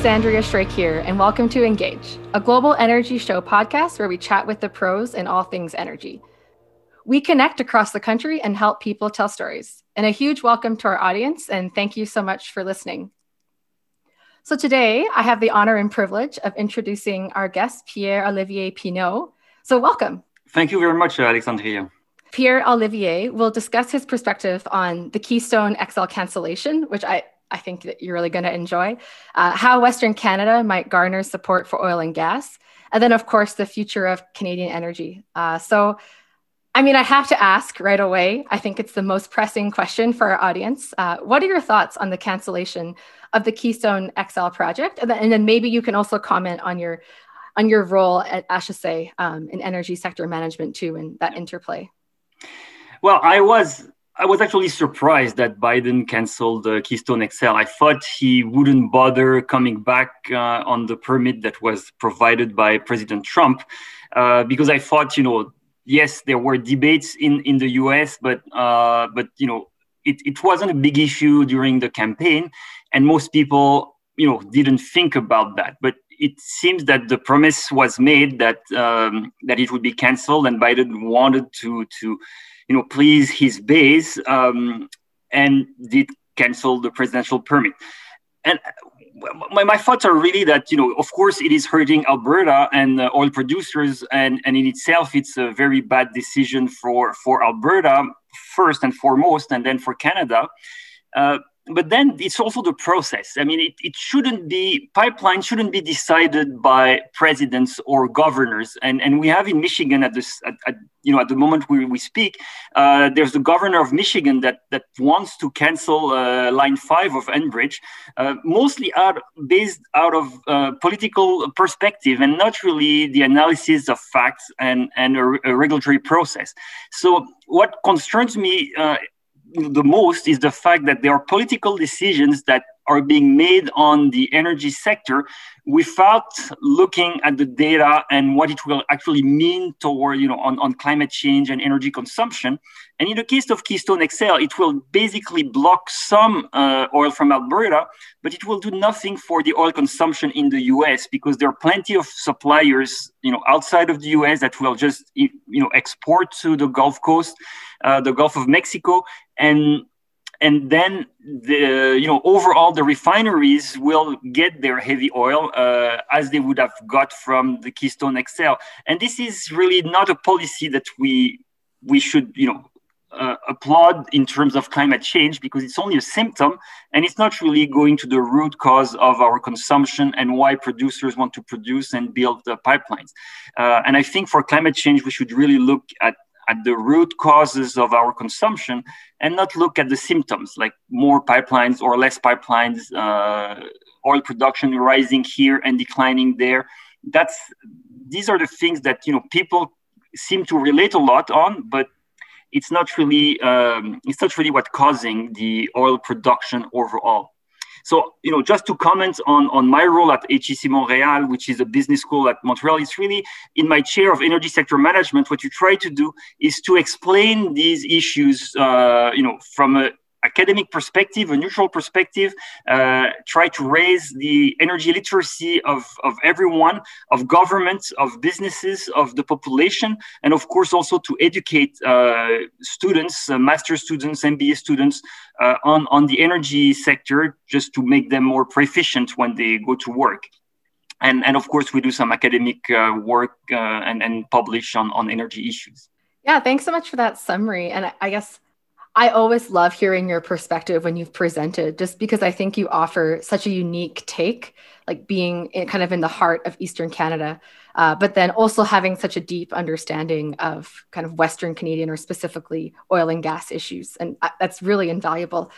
Alexandria Shrake here, and welcome to Engage, a global energy show podcast where we chat with the pros in all things energy. We connect across the country and help people tell stories. And a huge welcome to our audience, and thank you so much for listening. So, today I have the honor and privilege of introducing our guest, Pierre Olivier Pineau. So, welcome. Thank you very much, Alexandria. Pierre Olivier will discuss his perspective on the Keystone XL cancellation, which I I think that you're really going to enjoy. Uh, how Western Canada might garner support for oil and gas. And then, of course, the future of Canadian energy. Uh, so, I mean, I have to ask right away. I think it's the most pressing question for our audience. Uh, what are your thoughts on the cancellation of the Keystone XL project? And then, and then maybe you can also comment on your on your role at HEC um, in energy sector management too, and that interplay. Well, I was I was actually surprised that Biden canceled the Keystone XL. I thought he wouldn't bother coming back uh, on the permit that was provided by President Trump, uh, because I thought, you know, yes, there were debates in, in the U.S., but uh, but you know, it, it wasn't a big issue during the campaign, and most people, you know, didn't think about that. But it seems that the promise was made that um, that it would be canceled, and Biden wanted to to you know, please his base um, and did cancel the presidential permit. And my, my thoughts are really that, you know, of course it is hurting Alberta and uh, oil producers and, and in itself, it's a very bad decision for, for Alberta first and foremost, and then for Canada. Uh, but then it's also the process. I mean, it, it shouldn't be pipeline shouldn't be decided by presidents or governors. And and we have in Michigan at this at, at you know at the moment we, we speak, uh, there's the governor of Michigan that that wants to cancel uh, Line Five of Enbridge, uh, mostly out based out of uh, political perspective and not really the analysis of facts and and a, a regulatory process. So what concerns me uh, the most is the fact that there are political decisions that are being made on the energy sector without looking at the data and what it will actually mean toward you know on, on climate change and energy consumption. And in the case of keystone xl it will basically block some uh, oil from alberta but it will do nothing for the oil consumption in the us because there are plenty of suppliers you know outside of the us that will just you know export to the gulf coast uh, the gulf of mexico and and then the you know overall the refineries will get their heavy oil uh, as they would have got from the Keystone XL, and this is really not a policy that we we should you know uh, applaud in terms of climate change because it's only a symptom and it's not really going to the root cause of our consumption and why producers want to produce and build the pipelines. Uh, and I think for climate change, we should really look at at the root causes of our consumption and not look at the symptoms like more pipelines or less pipelines, uh, oil production rising here and declining there. That's these are the things that you know people seem to relate a lot on, but it's not really um, it's not really what causing the oil production overall. So, you know, just to comment on, on my role at HEC Montréal, which is a business school at Montreal, it's really in my chair of energy sector management. What you try to do is to explain these issues, uh, you know, from a academic perspective, a neutral perspective, uh, try to raise the energy literacy of, of everyone, of governments, of businesses, of the population, and of course also to educate uh, students, uh, master students, MBA students uh, on, on the energy sector just to make them more proficient when they go to work. And, and of course, we do some academic uh, work uh, and, and publish on, on energy issues. Yeah, thanks so much for that summary. And I guess I always love hearing your perspective when you've presented, just because I think you offer such a unique take, like being in, kind of in the heart of Eastern Canada, uh, but then also having such a deep understanding of kind of Western Canadian or specifically oil and gas issues. And uh, that's really invaluable.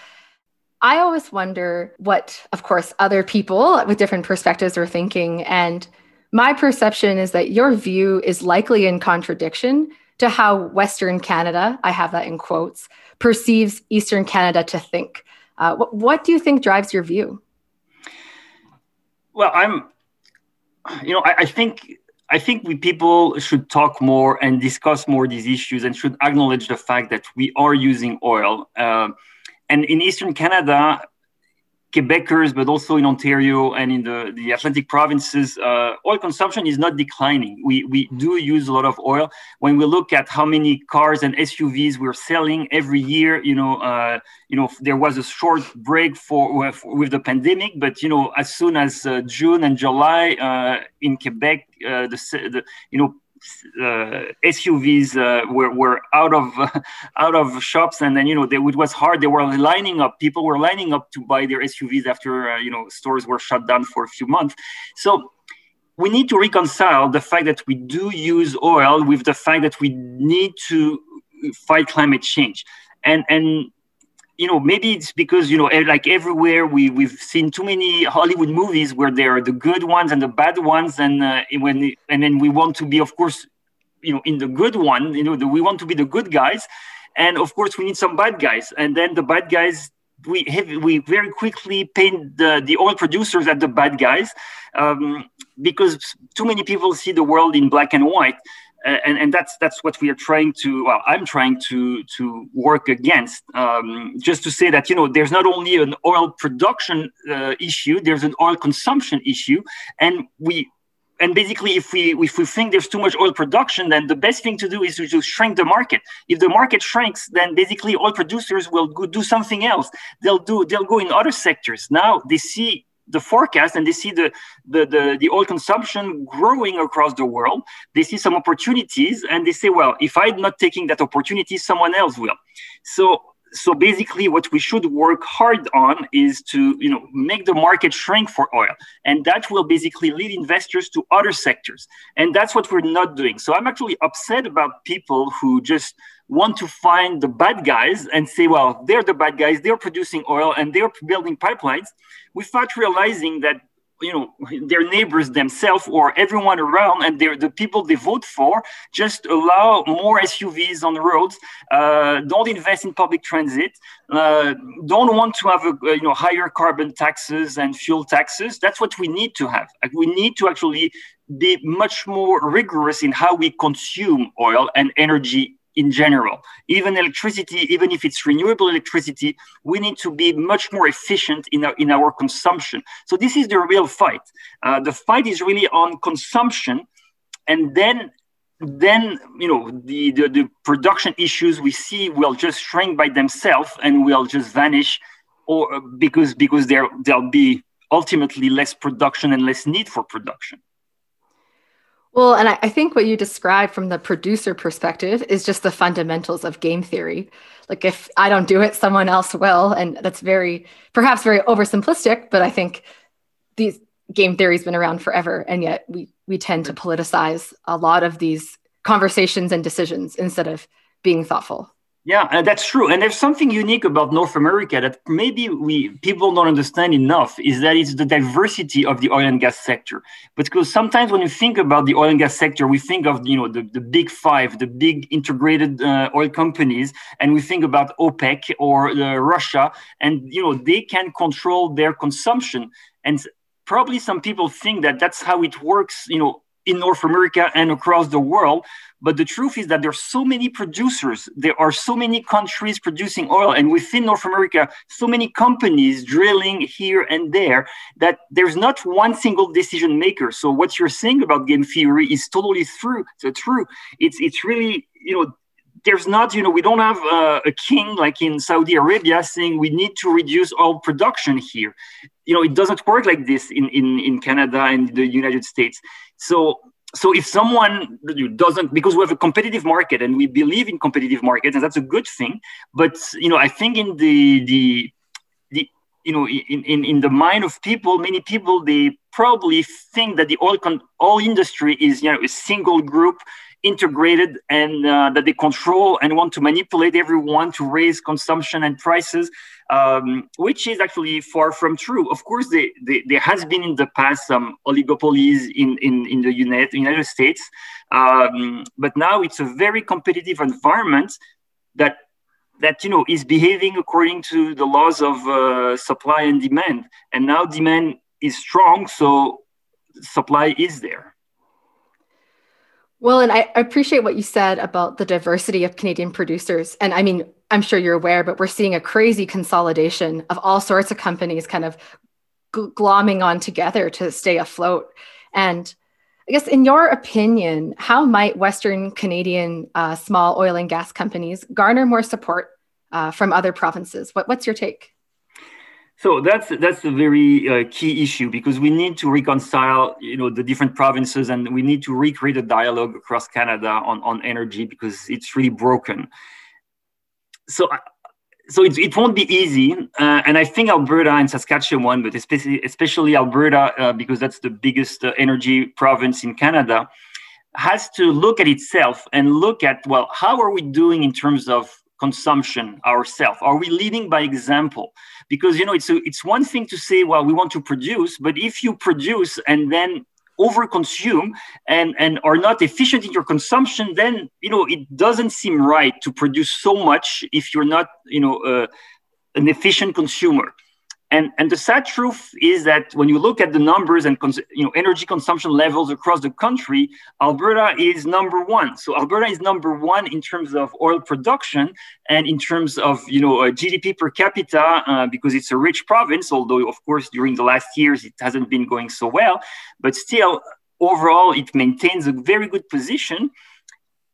I always wonder what, of course, other people with different perspectives are thinking. And my perception is that your view is likely in contradiction to how Western Canada, I have that in quotes, perceives Eastern Canada to think. Uh, what, what do you think drives your view? Well, I'm, you know, I, I think I think we people should talk more and discuss more these issues and should acknowledge the fact that we are using oil. Uh, and in Eastern Canada, Quebecers, but also in Ontario and in the, the Atlantic provinces, uh, oil consumption is not declining. We, we do use a lot of oil. When we look at how many cars and SUVs we're selling every year, you know, uh, you know, there was a short break for, for with the pandemic, but you know, as soon as uh, June and July uh, in Quebec, uh, the, the you know SUVs uh, were, were out of uh, out of shops, and then you know they, it was hard. They were lining up. People were lining up to buy their SUVs after uh, you know stores were shut down for a few months. So we need to reconcile the fact that we do use oil with the fact that we need to fight climate change, and and you know maybe it's because you know like everywhere we we've seen too many hollywood movies where there are the good ones and the bad ones and uh, when and then we want to be of course you know in the good one you know the, we want to be the good guys and of course we need some bad guys. And then the bad guys we have, we very quickly paint the, the oil producers as the bad guys um, because too many people see the world in black and white and, and that's that's what we are trying to well i'm trying to to work against um, just to say that you know there's not only an oil production uh, issue there's an oil consumption issue. And we and basically if we if we think there's too much oil production then the best thing to do is to just shrink the market. If the market shrinks then basically oil producers will go do something else. They'll do they'll go in other sectors. Now they see the forecast and they see the, the, the, the, oil consumption growing across the world. They see some opportunities and they say, well, if I'm not taking that opportunity, someone else will. So so basically what we should work hard on is to you know make the market shrink for oil and that will basically lead investors to other sectors and that's what we're not doing so i'm actually upset about people who just want to find the bad guys and say well they're the bad guys they're producing oil and they're building pipelines without realizing that you know their neighbors themselves or everyone around and the people they vote for just allow more suvs on the roads uh, don't invest in public transit uh, don't want to have a, you know higher carbon taxes and fuel taxes. That's what we need to have. We need to actually be much more rigorous in how we consume oil and energy in general. Even electricity, even if it's renewable electricity, we need to be much more efficient in our, in our consumption. So this is the real fight. Uh, the fight is really on consumption, and then then you know the, the, the production issues we see will just shrink by themselves and will just vanish, or because because there there'll be ultimately less production and less need for production. Well, and I, I, think what you described from the producer perspective is just the fundamentals of game theory. Like if I don't do it, someone else will. And that's very, perhaps very oversimplistic, but I think these game theory's been around forever. And yet we we tend to mm. politicize a lot of these conversations and decisions instead of being thoughtful. Yeah, uh, that's true. And there's something unique about North America that maybe we people don't understand enough is that it's the diversity of the oil and gas sector. Because sometimes when you think about the oil and gas sector, we think of you know the, the big five, the big integrated uh, oil companies, and we think about OPEC or uh, Russia, and you know they can control their consumption. And probably some people think that that's how it works, you know, in North America and across the world. But the truth is that there are so many producers, there are so many countries producing oil, and within North America, so many companies drilling here and there that there's not one single decision maker. So what you're saying about game theory is totally true. So true. It's it's really you know there's not, you know, we don't have uh, a king like in Saudi Arabia saying we need to reduce oil production here. You know, it doesn't work like this in, in, in Canada and the United States. So, so if someone doesn't, because we have a competitive market and we believe in competitive markets, and that's a good thing. But you know, I think in the the the you know in, in, in the mind of people, many people they probably think that the oil con- oil industry is you know a single group integrated and uh, that they control and want to manipulate everyone to raise consumption and prices, um, which is actually far from true. Of course, they, they, there has been in the past some oligopolies in, in, in the United, United States, um, but now it's a very competitive environment that that you know is behaving according to the laws of uh, supply and demand. And now demand is strong, so supply is there. Well, and I appreciate what you said about the diversity of Canadian producers. And I mean, I'm sure you're aware, but we're seeing a crazy consolidation of all sorts of companies kind of glomming on together to stay afloat. And I guess, in your opinion, how might Western Canadian uh, small oil and gas companies garner more support uh, from other provinces? What, what's your take? So that's that's a very uh, key issue because we need to reconcile, you know, the different provinces, and we need to recreate a dialogue across Canada on on energy because it's really broken. So so it, it won't be easy. Uh, and I think Alberta and Saskatchewan, but especially, especially Alberta, uh, because that's the biggest uh, energy province in Canada, has to look at itself and look at, well, how are we doing in terms of consumption ourselves? Are we leading by example? Because, you know, it's, a, it's one thing to say, well, we want to produce, but if you produce and then overconsume and and are not efficient in your consumption then you know it doesn't seem right to produce so much if you're not you know uh, an efficient consumer and, and the sad truth is that when you look at the numbers and cons- you know energy consumption levels across the country, Alberta is number one. So Alberta is number one in terms of oil production and in terms of you know uh, GDP per capita uh, because it's a rich province. Although of course during the last years it hasn't been going so well, but still overall it maintains a very good position.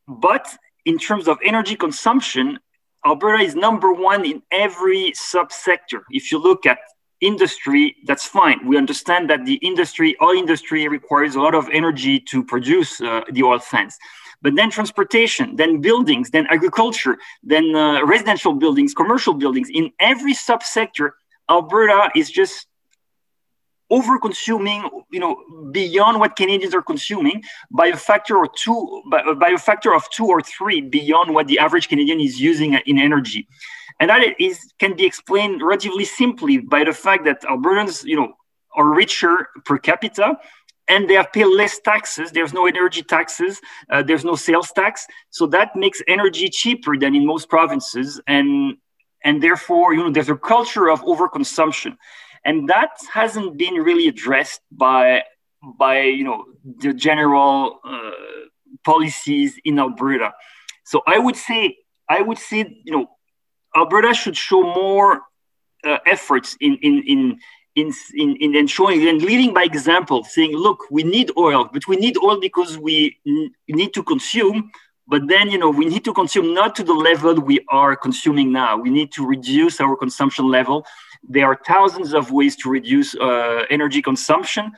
But in terms of energy consumption, Alberta is number one in every subsector. If you look at industry, that's fine. We understand that the industry, oil industry requires a lot of energy to produce uh, the oil sands. But then transportation, then buildings, then agriculture, then uh, residential buildings, commercial buildings. In every subsector, Alberta is just over consuming you know beyond what canadians are consuming by a factor or two by, by, a factor of two or three beyond what the average canadian is using in energy and that is can be explained relatively simply by the fact that albertans you know are richer per capita and they have paid less taxes. There's no energy taxes. Uh, there's no sales tax. So that makes energy cheaper than in most provinces. And, and therefore, you know, there's a culture of overconsumption and that hasn't been really addressed by by you know the general uh, policies in Alberta. So I would say I would say you know Alberta should show more uh, efforts in in in in, in, in showing and leading by example, saying, look, we need oil, but we need oil because we n- need to consume. But then, you know, we need to consume not to the level we are consuming now. We need to reduce our consumption level there are thousands of ways to reduce uh, energy consumption.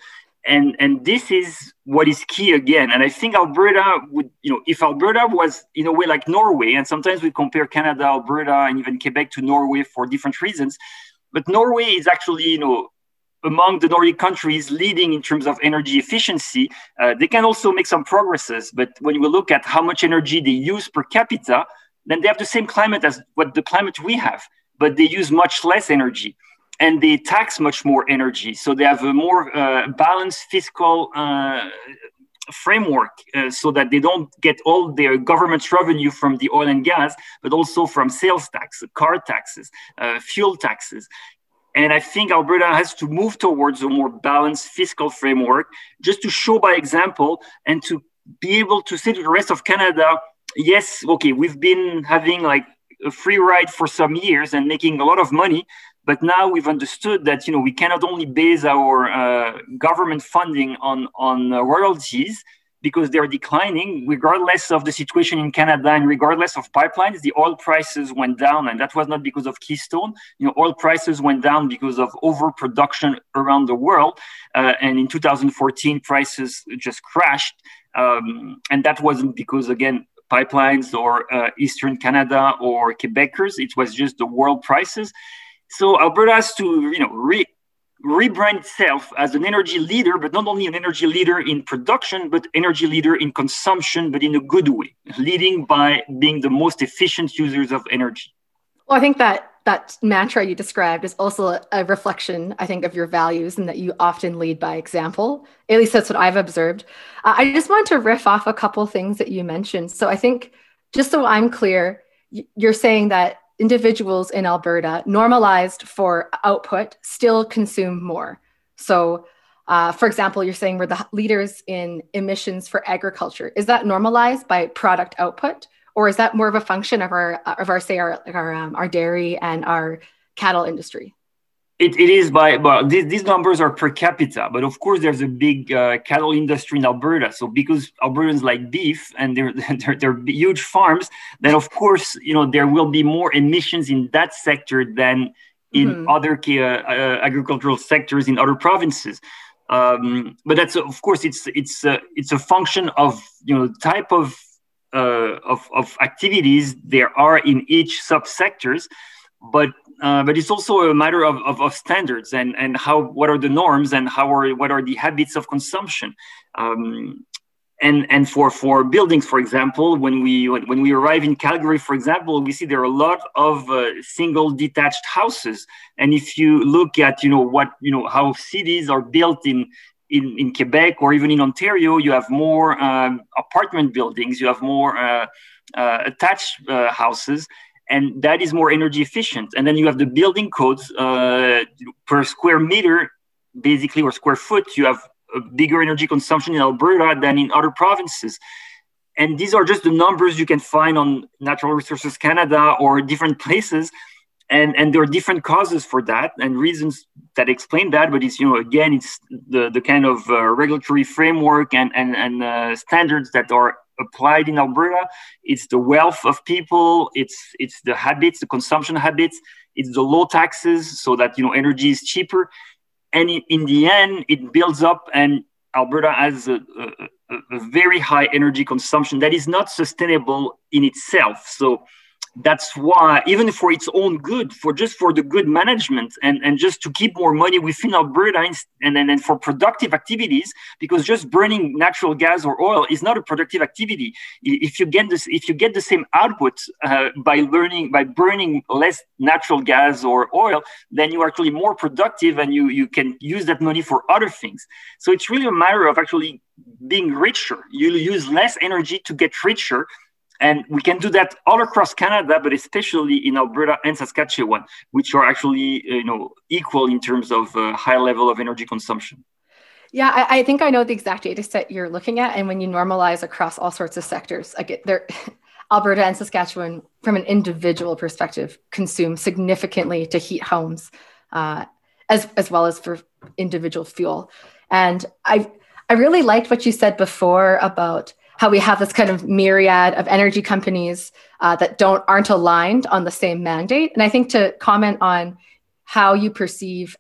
And, and this is what is key again. And I think Alberta would, you know, if Alberta was in a way like Norway, and sometimes we compare Canada, Alberta, and even Quebec to Norway for different reasons, but Norway is actually, you know, among the Nordic countries leading in terms of energy efficiency. Uh, they can also make some progresses, but when you look at how much energy they use per capita, then they have the same climate as what the climate we have but they use much less energy and they tax much more energy. So they have a more uh, balanced fiscal uh, framework uh, so that they don't get all their government's revenue from the oil and gas, but also from sales tax, car taxes, uh, fuel taxes. And I think Alberta has to move towards a more balanced fiscal framework just to show by example and to be able to say to the rest of Canada, yes, okay, we've been having like a free ride for some years and making a lot of money. But now we've understood that you know we cannot only base our uh, government funding on on uh, royalties because they're declining regardless of the situation in Canada and regardless of pipelines. The oil prices went down, and that was not because of Keystone. You know, oil prices went down because of overproduction around the world. Uh, and in 2014, prices just crashed. Um, and that wasn't because again pipelines or uh, Eastern Canada or Quebecers. It was just the world prices. So Alberta has to, you know, re- rebrand itself as an energy leader, but not only an energy leader in production, but energy leader in consumption, but in a good way, leading by being the most efficient users of energy. Well, I think that that mantra you described is also a reflection, I think, of your values and that you often lead by example. At least that's what I've observed. Uh, I just want to riff off a couple things that you mentioned. So I think, just so I'm clear, you're saying that individuals in Alberta, normalized for output, still consume more. So, uh, for example, you're saying we're the leaders in emissions for agriculture. Is that normalized by product output? Or is that more of a function of our of our say our our, um, our dairy and our cattle industry? It, it is by but these, these numbers are per capita, but of course there's a big uh, cattle industry in Alberta. So because Albertans like beef and they're, they're they're huge farms, then of course you know there will be more emissions in that sector than in mm-hmm. other uh, uh, agricultural sectors in other provinces. Um, but that's of course it's it's uh, it's a function of you know type of uh, of, of activities there are in each subsectors, but uh, but it's also a matter of, of, of, standards and, and how what are the norms and how are what are the habits of consumption. Um, and and for for buildings, for example, when we when we arrive in Calgary, for example, we see there are a lot of uh, single detached houses. And if you look at you know what you know how cities are built in in, in Quebec or even in Ontario, you have more um, apartment buildings, you have more uh, uh, attached uh, houses, and that is more energy efficient. And then you have the building codes uh, per square meter, basically, or square foot, you have a bigger energy consumption in Alberta than in other provinces. And these are just the numbers you can find on Natural Resources Canada or different places and and there are different causes for that and reasons that explain that but it's you know again it's the the kind of uh, regulatory framework and and and uh, standards that are applied in alberta. It's the wealth of people. It's it's the habits the consumption habits. It's the low taxes so that you know energy is cheaper. And in, the end it builds up and alberta has a, a, a very high energy consumption that is not sustainable in itself. So that's why even for its own good for just for the good management and, and just to keep more money within alberta and, and, and for productive activities because just burning natural gas or oil is not a productive activity. If you get this if you get the same output uh, by learning by burning less natural gas or oil then you're actually more productive and you you can use that money for other things. So it's really a matter of actually being richer. You use less energy to get richer and we can do that all across Canada, but especially in Alberta and Saskatchewan, which are actually you know equal in terms of uh, high level of energy consumption. Yeah, I, I, think I know the exact data set you're looking at, and when you normalize across all sorts of sectors, get there. Alberta and Saskatchewan, from an individual perspective, consume significantly to heat homes, uh, as as well as for individual fuel. And I I really liked what you said before about how we have this kind of myriad of energy companies uh, that don't aren't aligned on the same mandate. And I think to comment on how you perceive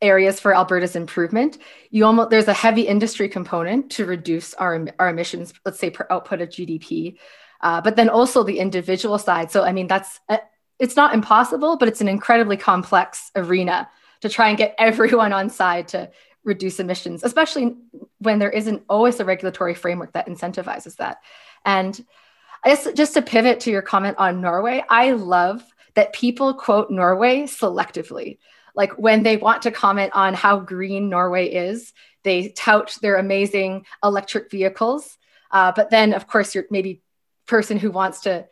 areas for Alberta's improvement, you almost there's a heavy industry component to reduce our our emissions, let's say per output of GDP, uh, but then also the individual side. So I mean that's uh, it's not impossible, but it's an incredibly complex arena to try and get everyone on side to reduce emissions, especially when there isn't always a regulatory framework that incentivizes that. And I guess just to pivot to your comment on Norway, I love that people quote Norway selectively. Like when they want to comment on how green Norway is, they tout their amazing electric vehicles. Uh, but then, of course, you're maybe person who wants to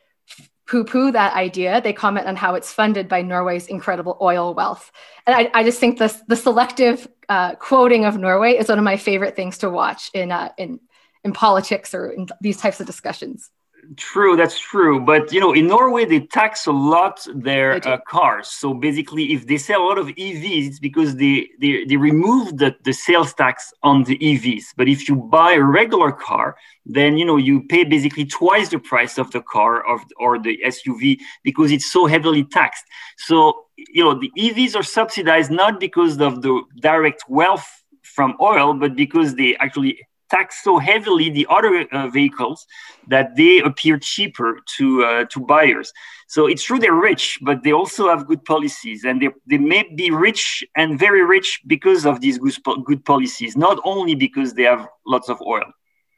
poo poo that idea. They comment on how it's funded by Norway's incredible oil wealth. And I, I just think this, the selective uh, quoting of Norway is one of my favorite things to watch in, uh, in, in politics or in these types of discussions. True, that's true. But you know, in Norway, they tax a lot their uh, cars. So basically, if they sell a lot of EVs, it's because they they, they remove the, the sales tax on the EVs. But if you buy a regular car, then you know you pay basically twice the price of the car of or the SUV because it's so heavily taxed. So you know, the EVs are subsidized not because of the direct wealth from oil, but because they actually tax so heavily the other uh, vehicles that they appear cheaper to uh, to buyers. So it's true they're rich, but they also have good policies, and they they may be rich and very rich because of these good, good policies, not only because they have lots of oil.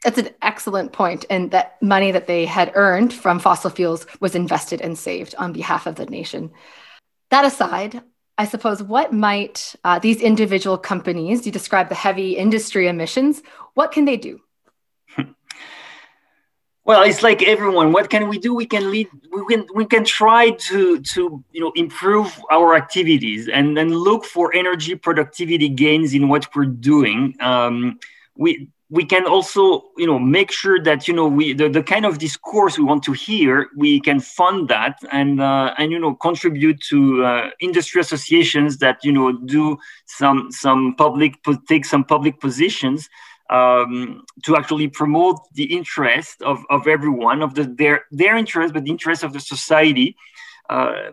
That's an excellent point, and that money that they had earned from fossil fuels was invested and saved on behalf of the nation. That aside, I suppose what might uh, these individual companies, you describe the heavy industry emissions, what can they do? well it's like everyone what can we do we can lead we can we can try to to you know improve our activities and then look for energy productivity gains in what we're doing um, we we can also you know make sure that you know we the, the kind of discourse we want to hear we can fund that and uh, and you know contribute to uh, industry associations that you know do some some public take some public positions um, to actually promote the interest of, of everyone of the their their interest but the interest of the society. Uh,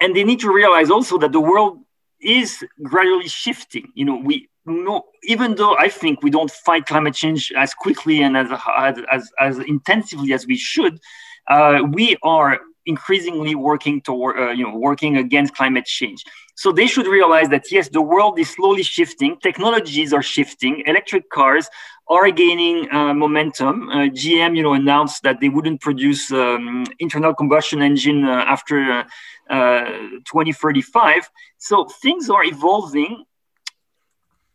and they need to realize also that the world is gradually shifting. You know we no, even though I think we don't fight climate change as quickly and as as, as intensively as we should, uh, we are increasingly working toward uh, you know working against climate change. So they should realize that yes, the world is slowly shifting. Technologies are shifting. Electric cars are gaining uh, momentum. Uh, GM, you know, announced that they wouldn't produce um, internal combustion engine uh, after uh, 2035. So things are evolving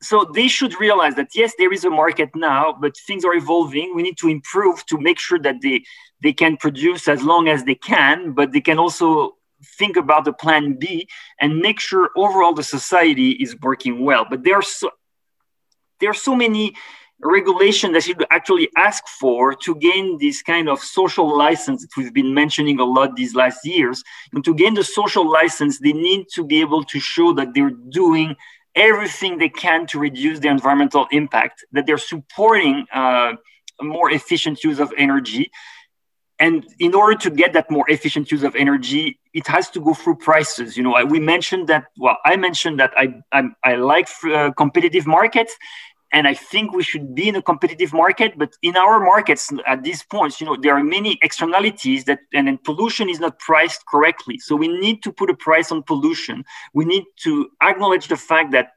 so they should realize that yes there is a market now but things are evolving. We need to improve to make sure that they they can produce as long as they can but they can also think about the plan b and make sure overall the society is working well. But there are so there are so many regulations that should actually ask for to gain this kind of social license that we've been mentioning a lot these last years. And to gain the social license they need to be able to show that they're doing everything they can to reduce their environmental impact, that they're supporting uh, a more efficient use of energy. And in order to get that more efficient use of energy, it has to go through prices. You know, we mentioned that. Well, I mentioned that I I, I like uh, competitive markets, and I think we should be in a competitive market. But in our markets at these points, you know, there are many externalities that, and then pollution is not priced correctly. So we need to put a price on pollution. We need to acknowledge the fact that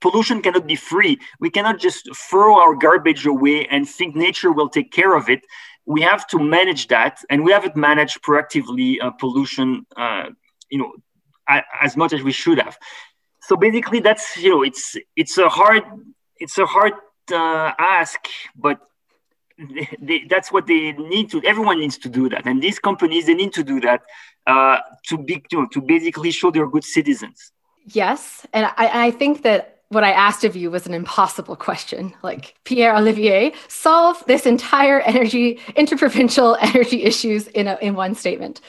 pollution cannot be free. We cannot just throw our garbage away and think nature will take care of it. We have to manage that, and we haven't managed proactively uh, pollution, uh, you know, as much as we should have. So basically, that's you know, it's it's a hard it's a hard uh, ask, but they, that's what they need to. Everyone needs to do that, and these companies they need to do that uh, to be to, to basically show they're good citizens. Yes, and I, I think that what I asked of you was an impossible question. Like Pierre Olivier, solve this entire energy interprovincial energy issues in a, in one statement.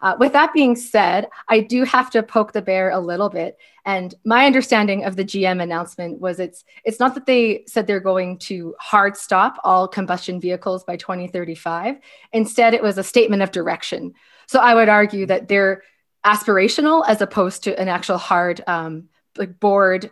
Uh, with that being said, I do have to poke the bear a little bit. And my understanding of the GM announcement was it's it's not that they said they're going to hard stop all combustion vehicles by 2035. Instead, it was a statement of direction. So I would argue that they're aspirational as opposed to an actual hard um, like board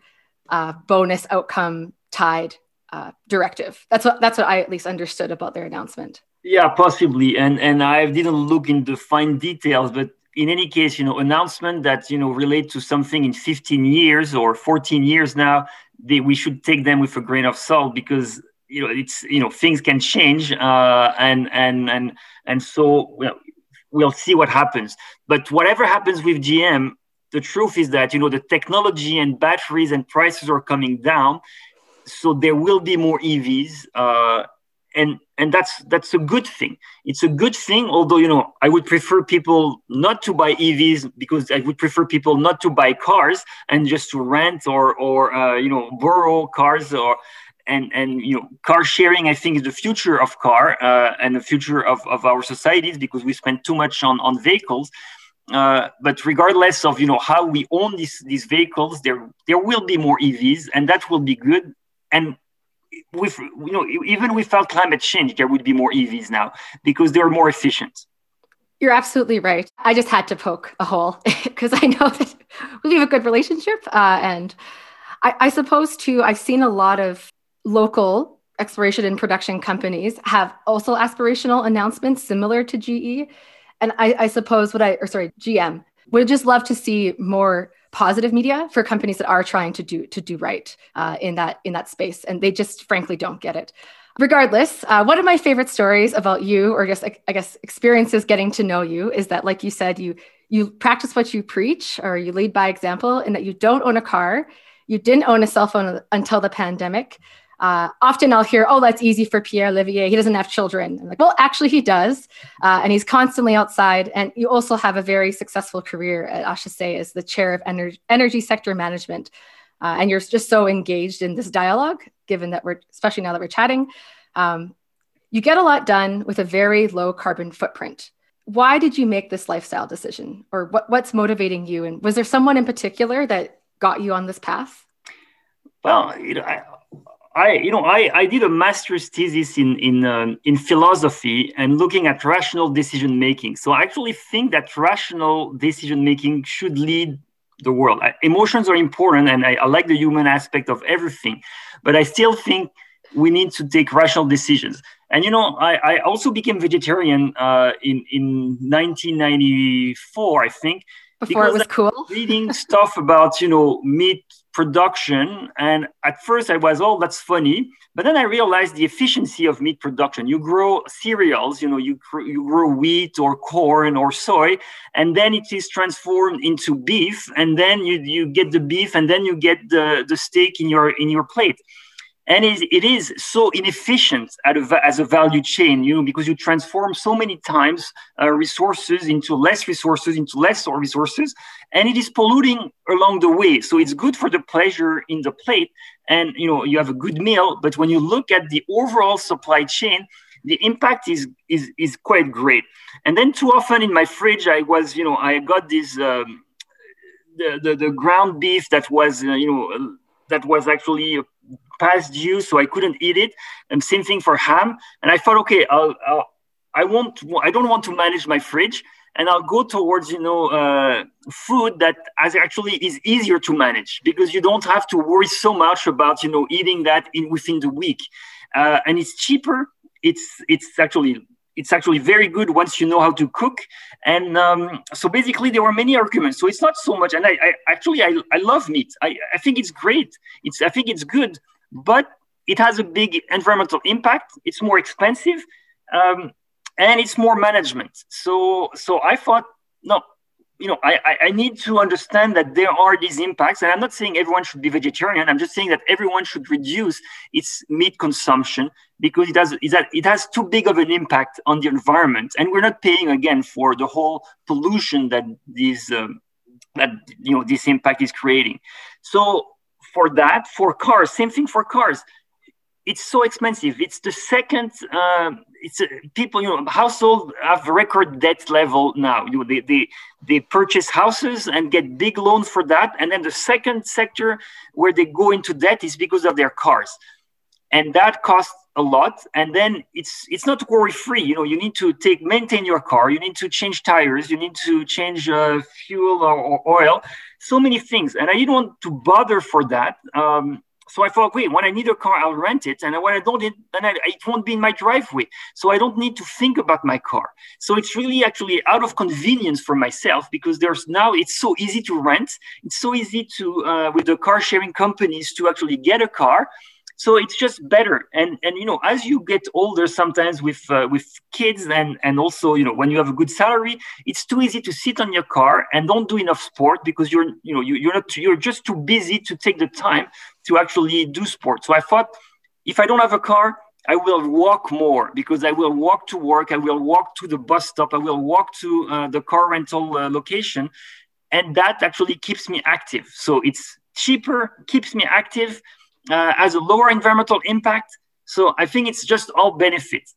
uh, bonus outcome tied uh, directive. That's what that's what I at least understood about their announcement. Yeah, possibly. And and I didn't look into fine details, but in any case, you know, announcement that you know relate to something in 15 years or 14 years now, they, we should take them with a grain of salt because you know it's you know things can change, uh, and and and and so know, we'll see what happens. But whatever happens with GM, the truth is that you know the technology and batteries and prices are coming down, so there will be more EVs. Uh, and and that's that's a good thing. It's a good thing although you know i would prefer people not to buy evs because i would prefer people not to buy cars and just to rent or or uh, you know borrow cars or and and you know car sharing i think is the future of car uh, and the future of, of our societies because we spend too much on on vehicles. Uh, but regardless of you know how we own these these vehicles there there will be more evs and that will be good. And with you know even without climate change there would be more evs now because they're more efficient. You're absolutely right. I just had to poke a hole because i know that we have a good relationship uh, and I, I suppose too i've seen a lot of local exploration and production companies have also aspirational announcements similar to ge and I, I suppose what i or sorry gm would just love to see more positive media for companies that are trying to do to do right uh, in that in that space, and they just frankly don't get it. Regardless, uh, one of my favorite stories about you, or just I guess experiences getting to know you, is that like you said, you you practice what you preach, or you lead by example, in that you don't own a car, you didn't own a cell phone until the pandemic. Uh, often I'll hear, oh, that's easy for Pierre Olivier. He doesn't have children. I'm like, well, actually, he does. Uh, and he's constantly outside. And you also have a very successful career at HEC as the chair of ener- energy sector management. uh, and you're just so engaged in this dialogue, given that we're, especially now that we're chatting. Um, you get a lot done with a very low carbon footprint. Why did you make this lifestyle decision, or what, what's motivating you? And was there someone in particular that got you on this path? Well, you know, I, I, you know, I, I did a master's thesis in in um, in philosophy and looking at rational decision making. So I actually think that rational decision making should lead the world. I, emotions are important, and I, I like the human aspect of everything, but I still think we need to take rational decisions. And you know, I, I also became vegetarian uh, in in 1994, I think. Before it was cool. reading stuff about you know meat production. And at first I was, oh, that's funny. But then I realized the efficiency of meat production. You grow cereals, you know, you, you grow wheat or corn or soy, and then it is transformed into beef. And then you, you get the beef and then you get the, the steak in your, in your plate and it, is so inefficient as a value chain you know because you transform so many times uh, resources into less resources into less resources and it is polluting along the way. So it's good for the pleasure in the plate and you know you have a good meal but when you look at the overall supply chain the impact is is is quite great. And then too often in my fridge i was you know i got this um, the, the, the ground beef that was uh, you know that was actually past due, so I couldn't eat it. And same thing for ham. And I thought, okay, I'll, I'll I won't. I don't want to manage my fridge, and I'll go towards you know uh, food that as actually is easier to manage because you don't have to worry so much about you know eating that in within the week, uh, and it's cheaper. It's it's actually it's actually very good once you know how to cook. And um, so basically, there were many arguments. So it's not so much. And I, I actually I, I love meat. I, I think it's great. It's I think it's good but it has a big environmental impact. It's more expensive, um, and it's more management. So, so I thought, no, you know, I, I need to understand that there are these impacts. And I'm not saying everyone should be vegetarian. I'm just saying that everyone should reduce its meat consumption because it has, it has too big of an impact on the environment. And we're not paying again for the whole pollution that these, um, that, you know, this impact is creating. So for that for cars same thing for cars. It's so expensive. It's the second uh, it's uh, people you know household have record debt level now. You know, they, they they purchase houses and get big loans for that. And then the second sector where they go into debt is because of their cars and that costs a lot. And then it's it's not worry free you know you need to take maintain your car you need to change tires you need to change uh, fuel or, or, oil so many things. And i didn't want to bother for that um, so i thought wait when i need a car i'll rent it. And when i don't then I, it won't be in my driveway. So i don't need to think about my car. So it's really actually out of convenience for myself because there's now it's so easy to rent. It's so easy to uh, with the car sharing companies to actually get a car so it's just better and and you know as you get older sometimes with uh, with kids and and also you know when you have a good salary it's too easy to sit on your car and don't do enough sport because you're you know you, you're not you're just too busy to take the time to actually do sport so i thought if i don't have a car I will walk more because I will walk to work. I will walk to the bus stop. I will walk to uh, the car rental uh, location. And that actually keeps me active. So it's cheaper, keeps me active, uh, has a lower environmental impact. So I think it's just all benefits.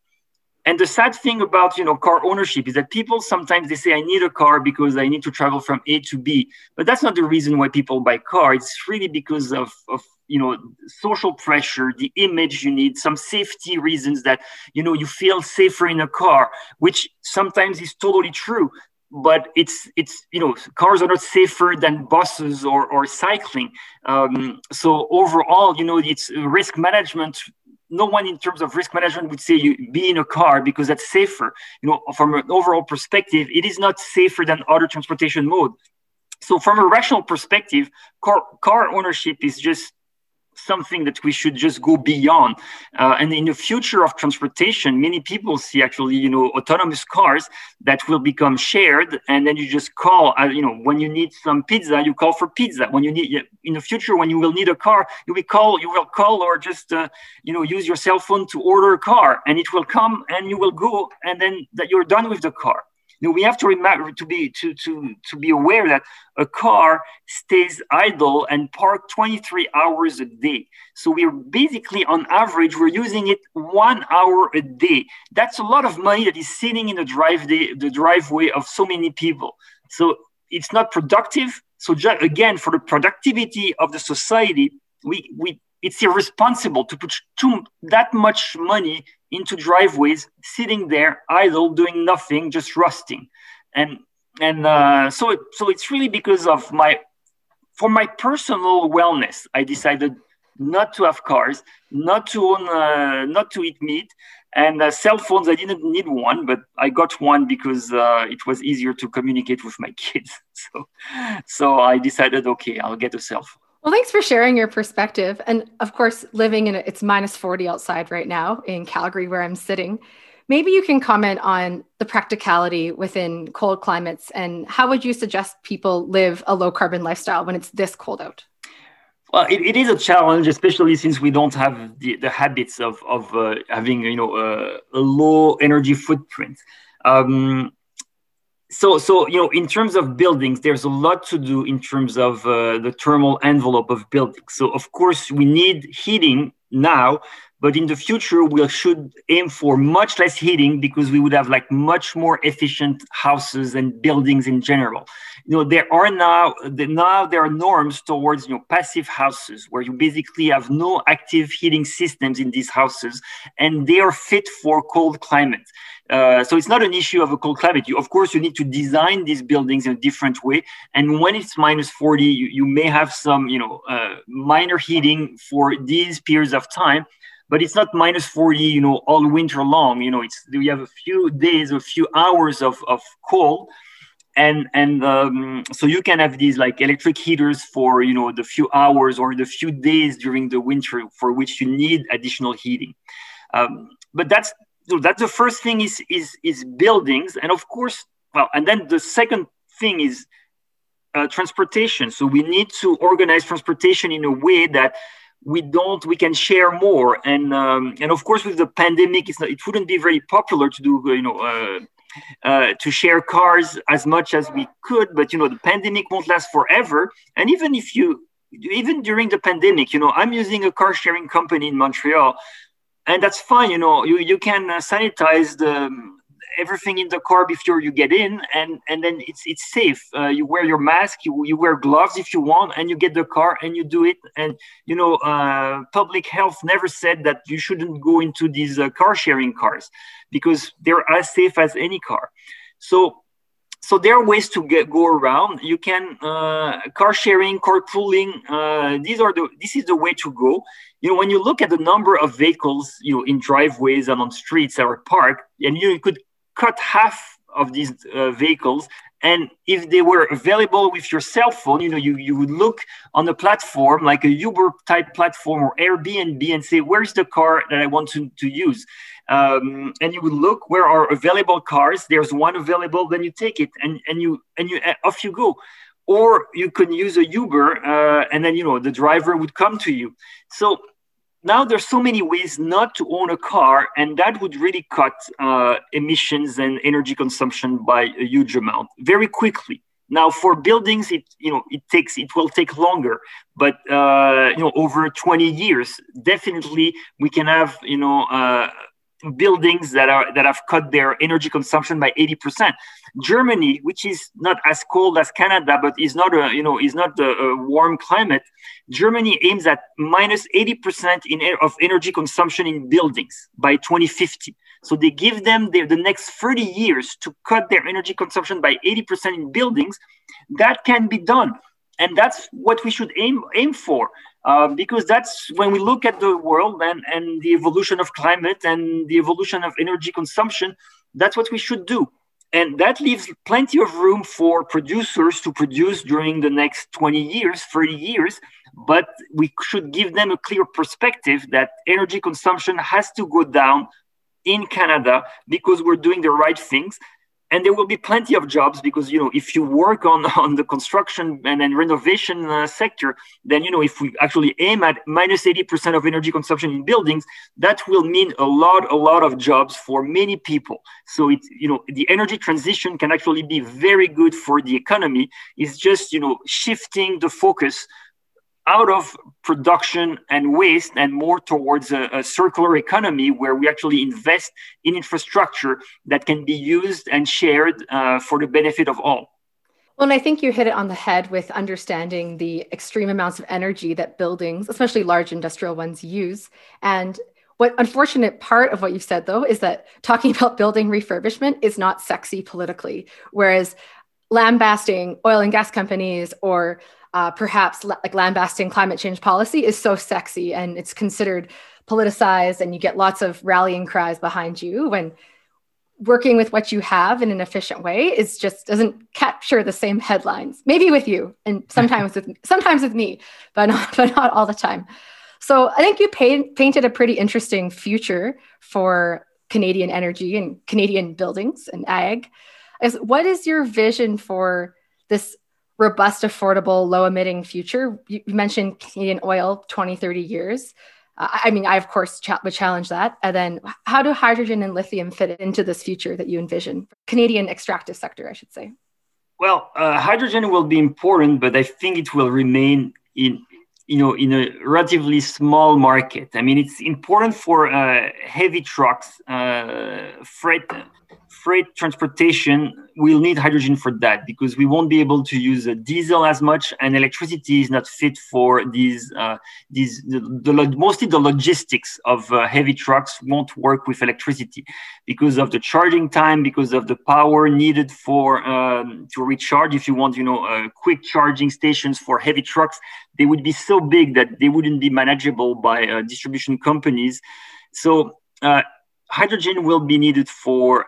And the sad thing about you know car ownership is that people sometimes they say I need a car because I need to travel from A to B, but that's not the reason why people buy car. It's really because of, of you know social pressure, the image you need, some safety reasons that you know you feel safer in a car, which sometimes is totally true but it's it's you know cars are not safer than buses or or cycling. Um, so overall you know it's risk management. No one in terms of risk management would say you be in a car because that's safer. You know from an overall perspective it is not safer than other transportation mode. So from a rational perspective car car ownership is just something that we should just go beyond. Uh, and in the future of transportation, many people see actually, you know, autonomous cars that will become shared, and then you just call. Uh, you know, when you need some pizza, you call for pizza. When you need in the future, when you will need a car, you will call. You will call or just uh, you know use your cell phone to order a car, and it will come, and you will go, and then that you're done with the car. You know, we have to remember to be to to to be aware that a car stays idle and parked 23 hours a day. So we're basically on average we're using it one hour a day. That's a lot of money that is sitting in the drive day, the driveway of so many people. So it's not productive. So just, again, for the productivity of the society, we we it's irresponsible to put too, that much money into driveways sitting there idle doing nothing just rusting. And and uh, so it, so it's really because of my for my personal wellness i decided not to have cars not to own uh, not to eat meat and uh, cell phones i didn't need one but i got one because uh, it was easier to communicate with my kids. So so i decided okay i'll get a cell phone well, thanks for sharing your perspective. And of course, living in it's minus 40 outside right now in Calgary, where I'm sitting. Maybe you can comment on the practicality within cold climates and how would you suggest people live a low carbon lifestyle when it's this cold out? Well, it, it is a challenge, especially since we don't have the, the habits of, of uh, having you know uh, a low energy footprint. Um, so so you know in terms of buildings there's a lot to do in terms of uh, the thermal envelope of buildings. So of course we need heating now but in the future we should aim for much less heating because we would have like much more efficient houses and buildings in general. You know there are now now there are norms towards you know passive houses where you basically have no active heating systems in these houses and they are fit for cold climates uh, so it's not an issue of a cold climate. You, of course, you need to design these buildings in a different way. And when it's minus 40, you, you may have some, you know, uh, minor heating for these periods of time, but it's not minus 40, you know, all winter long. You know, it's we have a few days, a few hours of, of cold. And, and um, so you can have these like electric heaters for you know the few hours or the few days during the winter for which you need additional heating um, but that's so that's the first thing is is is buildings, and of course, well, and then the second thing is uh, transportation. So we need to organize transportation in a way that we don't we can share more. And um, and of course with the pandemic it's not, it wouldn't be very popular to do you know uh, uh, to share cars as much as we could. But you know the pandemic won't last forever. And even if you even during the pandemic you know i'm using a car sharing company in montreal and that's fine. You know, you you can uh, sanitize the um, everything in the car before you get in, and and then it's it's safe. Uh, you wear your mask, you you wear gloves if you want, and you get the car and you do it. And you know, uh, public health never said that you shouldn't go into these uh, car sharing cars because they're as safe as any car. So so there are ways to get go around you can uh, car sharing carpooling uh, these are the this is the way to go you know when you look at the number of vehicles you know in driveways and on streets that are parked and you could cut half of these uh, vehicles and if they were available with your cell phone you know you, you would look on a platform like a uber type platform or airbnb and say where's the car that i want to, to use? Um, and you would look where are available cars? There's one available then you take it and, and you and you uh, off you go or you can use a uber uh, and then you know the driver would come to you. So now there's so many ways not to own a car and that would really cut uh, emissions and energy consumption by a huge amount very quickly. Now for buildings it you know it takes it will take longer but uh, you know over 20 years definitely we can have you know uh, buildings that are that have cut their energy consumption by 80%. Germany, which is not as cold as Canada, but is not a you know is not a, a warm climate. Germany aims at minus 80% in of energy consumption in buildings by 2050. So they give them the, the next 30 years to cut their energy consumption by 80% in buildings. That can be done, and that's what we should aim aim for. Uh, because that's when we look at the world and, and the evolution of climate and the evolution of energy consumption, that's what we should do. And that leaves plenty of room for producers to produce during the next 20 years, 30 years. But we should give them a clear perspective that energy consumption has to go down in Canada because we're doing the right things and there will be plenty of jobs because you know if you work on on the construction and renovation uh, sector then you know if we actually aim at minus 80% of energy consumption in buildings that will mean a lot a lot of jobs for many people. So it's you know the energy transition can actually be very good for the economy. It's just you know shifting the focus out of production and waste and more towards a, a, circular economy where we actually invest in infrastructure that can be used and shared uh, for the benefit of all. Well, and I think you hit it on the head with understanding the extreme amounts of energy that buildings, especially large industrial ones, use. And what unfortunate part of what you've said, though, is that talking about building refurbishment is not sexy politically. Whereas lambasting oil and gas companies or uh, perhaps like lambasting climate change policy is so sexy and it's considered politicized and you get lots of rallying cries behind you when working with what you have in an efficient way is just doesn't capture the same headlines. Maybe with you and sometimes with sometimes with me but not but not all the time. So i think you paint, painted a pretty interesting future for canadian energy and canadian buildings and ag. Is what is your vision for this robust, affordable, low emitting future. You mentioned Canadian oil, 20, 30 years. Uh, I mean, I, of course, cha- would challenge that. And then how do hydrogen and lithium fit into this future that you envision? Canadian extractive sector, I should say. Well, uh, hydrogen will be important, but I think it will remain in you know in a relatively small market. I mean, it's important for uh, heavy trucks, uh, freight freight transportation, we'll need hydrogen for that because we won't be able to use diesel as much, and electricity is not fit for these. Uh, these the, the, mostly the logistics of uh, heavy trucks won't work with electricity because of the charging time, because of the power needed for um, to recharge. If you want, you know, uh, quick charging stations for heavy trucks, they would be so big that they wouldn't be manageable by uh, distribution companies. So uh, hydrogen will be needed for uh,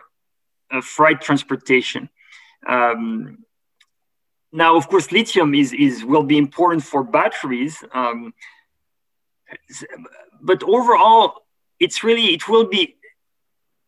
freight transportation. Um, now, of course, lithium is, is will be important for batteries, um, but overall, it's really it will be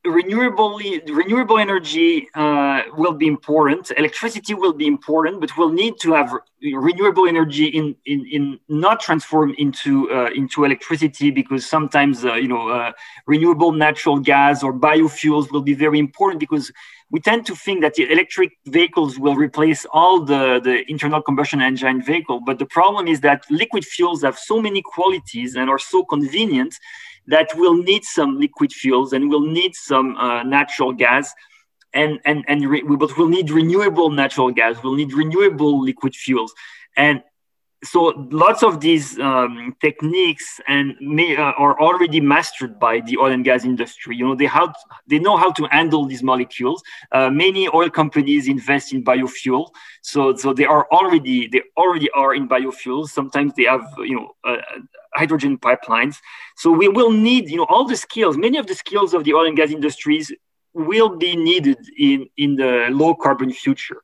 renewable renewable energy uh, will be important. Electricity will be important, but we'll need to have renewable energy in in, in not transform into uh, into electricity because sometimes uh, you know uh, renewable natural gas or biofuels will be very important because we tend to think that the electric vehicles will replace all the, the internal combustion engine vehicle but the problem is that liquid fuels have so many qualities and are so convenient that we'll need some liquid fuels and we'll need some uh, natural gas and and and re- but we'll need renewable natural gas we'll need renewable liquid fuels. And so lots of these um, techniques and may, uh, are already mastered by the oil and gas industry. You know, they how they know how to handle these molecules. Uh, many oil companies invest in biofuel, so so they are already they already are in biofuels. Sometimes they have you know uh, hydrogen pipelines. So we will need you know all the skills. Many of the skills of the oil and gas industries will be needed in in the low carbon future.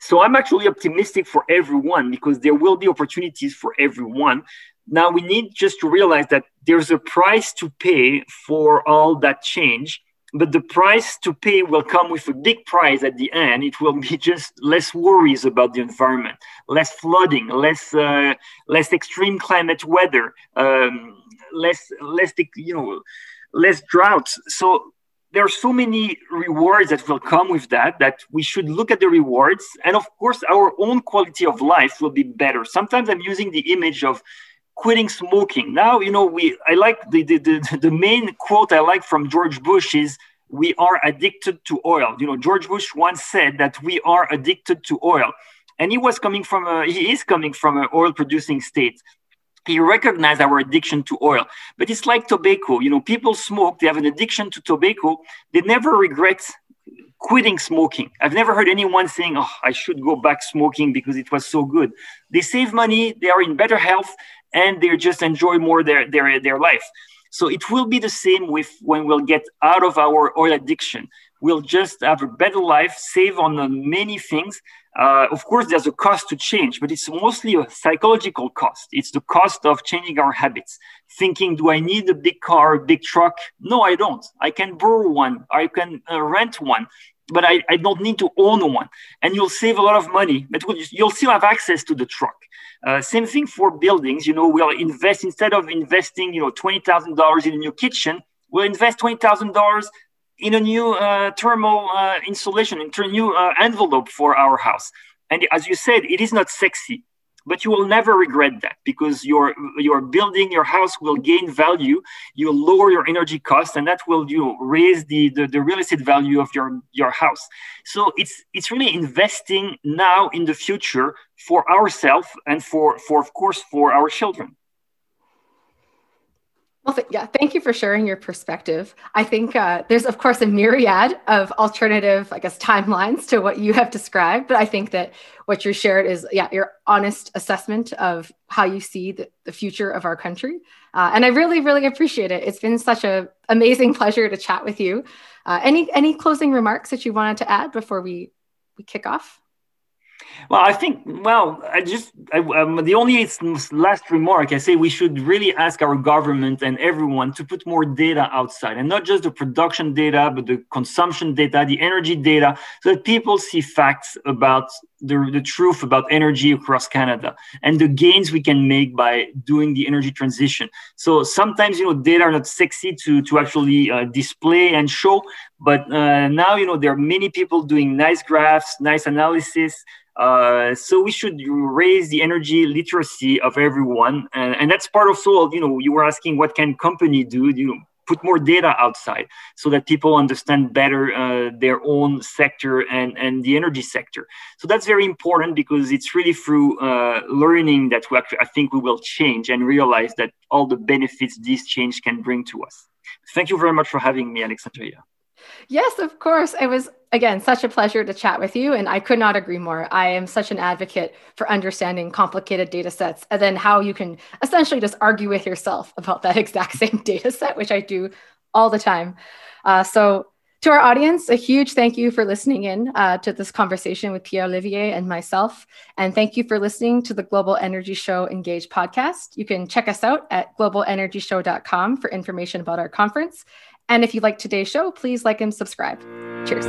So I'm actually optimistic for everyone because there will be opportunities for everyone. Now we need just to realize that there's a price to pay for all that change, but the price to pay will come with a big prize at the end. It will be just less worries about the environment, less flooding, less uh, less extreme climate weather, um, less less you know less droughts. So there are so many rewards that will come with that that we should look at the rewards. And of course our own quality of life will be better. Sometimes i'm using the image of quitting smoking. Now you know we i like the the, the, the main quote i like from george bush is we are addicted to oil. You know george bush once said that we are addicted to oil. And he was coming from a he is coming from an oil producing state he recognized our addiction to oil. But it's like tobacco. You know, people smoke, they have an addiction to tobacco. They never regret quitting smoking. I've never heard anyone saying, oh, I should go back smoking because it was so good. They save money, they are in better health, and they just enjoy more their, their, their life. So it will be the same with when we'll get out of our oil addiction. We'll just have a better life, save on many things, uh, of course, there's a cost to change, but it's mostly a psychological cost. It's the cost of changing our habits. Thinking, do I need a big car, a big truck? No, I don't. I can borrow one. I can uh, rent one. but I, I don't need to own one. And you'll save a lot of money, but you'll still have access to the truck. Uh, same thing for buildings. You know, we'll invest instead of investing, you know, twenty thousand dollars in a new kitchen, we'll invest twenty thousand dollars in a new uh, thermal uh, insulation, into a new uh, envelope for our house. And as you said, it is not sexy but you will never regret that because your your building your house will gain value. You lower your energy cost and that will you raise the, the, the real estate value of your your house. So it's it's really investing now in the future for ourselves and for for of course for our children well, th- yeah, thank you for sharing your perspective. I think uh, there's, of course, a myriad of alternative, I guess, timelines to what you have described. But I think that what you shared is, yeah, your honest assessment of how you see the, the future of our country. Uh, and I really, really appreciate it. It's been such an amazing pleasure to chat with you. Uh, any any closing remarks that you wanted to add before we we kick off? Well, I think, well, I just, I, um, the only last remark I say we should really ask our government and everyone to put more data outside and not just the production data, but the consumption data, the energy data, so that people see facts about the, the truth about energy across Canada and the gains we can make by doing the energy transition. So sometimes, you know, data are not sexy to, to actually uh, display and show, but uh, now, you know, there are many people doing nice graphs, nice analysis, uh, so we should raise the energy literacy of everyone, and, and that's part of so you know you were asking what can company do? You know, put more data outside so that people understand better uh, their own sector and and the energy sector. So that's very important because it's really through uh, learning that we actually, I think we will change and realize that all the benefits this change can bring to us. Thank you very much for having me, Alexandria. Yes, of course. It was, again, such a pleasure to chat with you. And I could not agree more. I am such an advocate for understanding complicated data sets and then how you can essentially just argue with yourself about that exact same data set, which I do all the time. Uh, so, to our audience, a huge thank you for listening in uh, to this conversation with Pierre Olivier and myself. And thank you for listening to the Global Energy Show Engage podcast. You can check us out at globalenergyshow.com for information about our conference. And if you like today's show, please like and subscribe. Cheers.